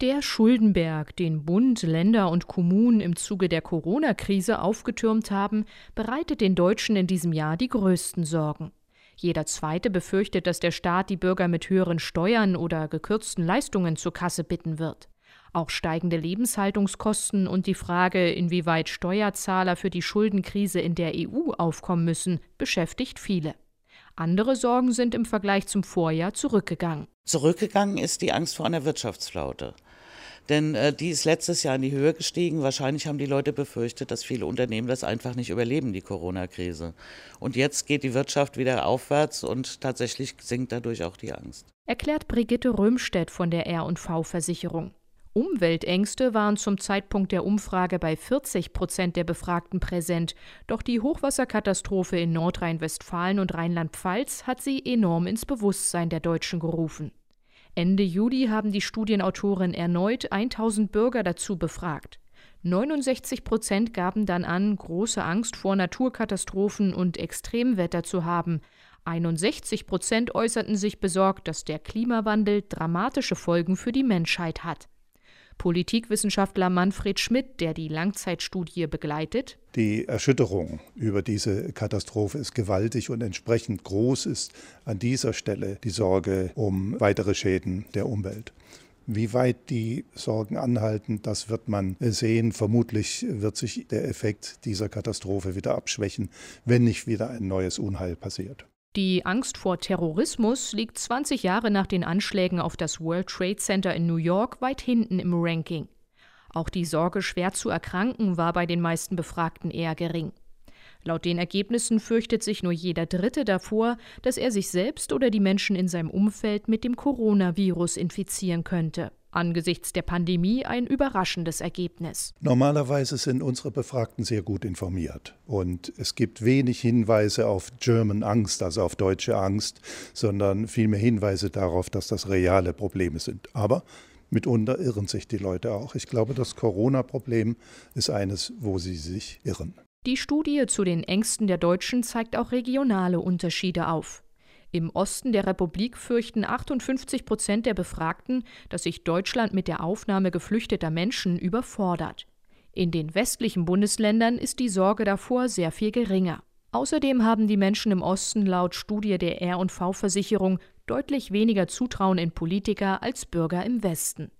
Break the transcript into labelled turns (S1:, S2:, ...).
S1: Der Schuldenberg, den Bund, Länder und Kommunen im Zuge der Corona-Krise aufgetürmt haben, bereitet den Deutschen in diesem Jahr die größten Sorgen. Jeder Zweite befürchtet, dass der Staat die Bürger mit höheren Steuern oder gekürzten Leistungen zur Kasse bitten wird. Auch steigende Lebenshaltungskosten und die Frage, inwieweit Steuerzahler für die Schuldenkrise in der EU aufkommen müssen, beschäftigt viele. Andere Sorgen sind im Vergleich zum Vorjahr zurückgegangen.
S2: Zurückgegangen ist die Angst vor einer Wirtschaftsflaute. Denn äh, die ist letztes Jahr in die Höhe gestiegen. Wahrscheinlich haben die Leute befürchtet, dass viele Unternehmen das einfach nicht überleben, die Corona-Krise. Und jetzt geht die Wirtschaft wieder aufwärts und tatsächlich sinkt dadurch auch die Angst.
S1: Erklärt Brigitte Römstedt von der R&V-Versicherung. Umweltängste waren zum Zeitpunkt der Umfrage bei 40 Prozent der Befragten präsent. Doch die Hochwasserkatastrophe in Nordrhein-Westfalen und Rheinland-Pfalz hat sie enorm ins Bewusstsein der Deutschen gerufen. Ende Juli haben die Studienautoren erneut 1000 Bürger dazu befragt. 69 Prozent gaben dann an, große Angst vor Naturkatastrophen und Extremwetter zu haben. 61 Prozent äußerten sich besorgt, dass der Klimawandel dramatische Folgen für die Menschheit hat. Politikwissenschaftler Manfred Schmidt, der die Langzeitstudie begleitet.
S3: Die Erschütterung über diese Katastrophe ist gewaltig und entsprechend groß ist an dieser Stelle die Sorge um weitere Schäden der Umwelt. Wie weit die Sorgen anhalten, das wird man sehen. Vermutlich wird sich der Effekt dieser Katastrophe wieder abschwächen, wenn nicht wieder ein neues Unheil passiert.
S1: Die Angst vor Terrorismus liegt 20 Jahre nach den Anschlägen auf das World Trade Center in New York weit hinten im Ranking. Auch die Sorge, schwer zu erkranken, war bei den meisten Befragten eher gering. Laut den Ergebnissen fürchtet sich nur jeder Dritte davor, dass er sich selbst oder die Menschen in seinem Umfeld mit dem Coronavirus infizieren könnte angesichts der Pandemie ein überraschendes Ergebnis.
S3: Normalerweise sind unsere Befragten sehr gut informiert und es gibt wenig Hinweise auf German Angst, also auf deutsche Angst, sondern vielmehr Hinweise darauf, dass das reale Probleme sind. Aber mitunter irren sich die Leute auch. Ich glaube, das Corona-Problem ist eines, wo sie sich irren.
S1: Die Studie zu den Ängsten der Deutschen zeigt auch regionale Unterschiede auf. Im Osten der Republik fürchten 58 Prozent der Befragten, dass sich Deutschland mit der Aufnahme geflüchteter Menschen überfordert. In den westlichen Bundesländern ist die Sorge davor sehr viel geringer. Außerdem haben die Menschen im Osten laut Studie der R&V-Versicherung deutlich weniger Zutrauen in Politiker als Bürger im Westen.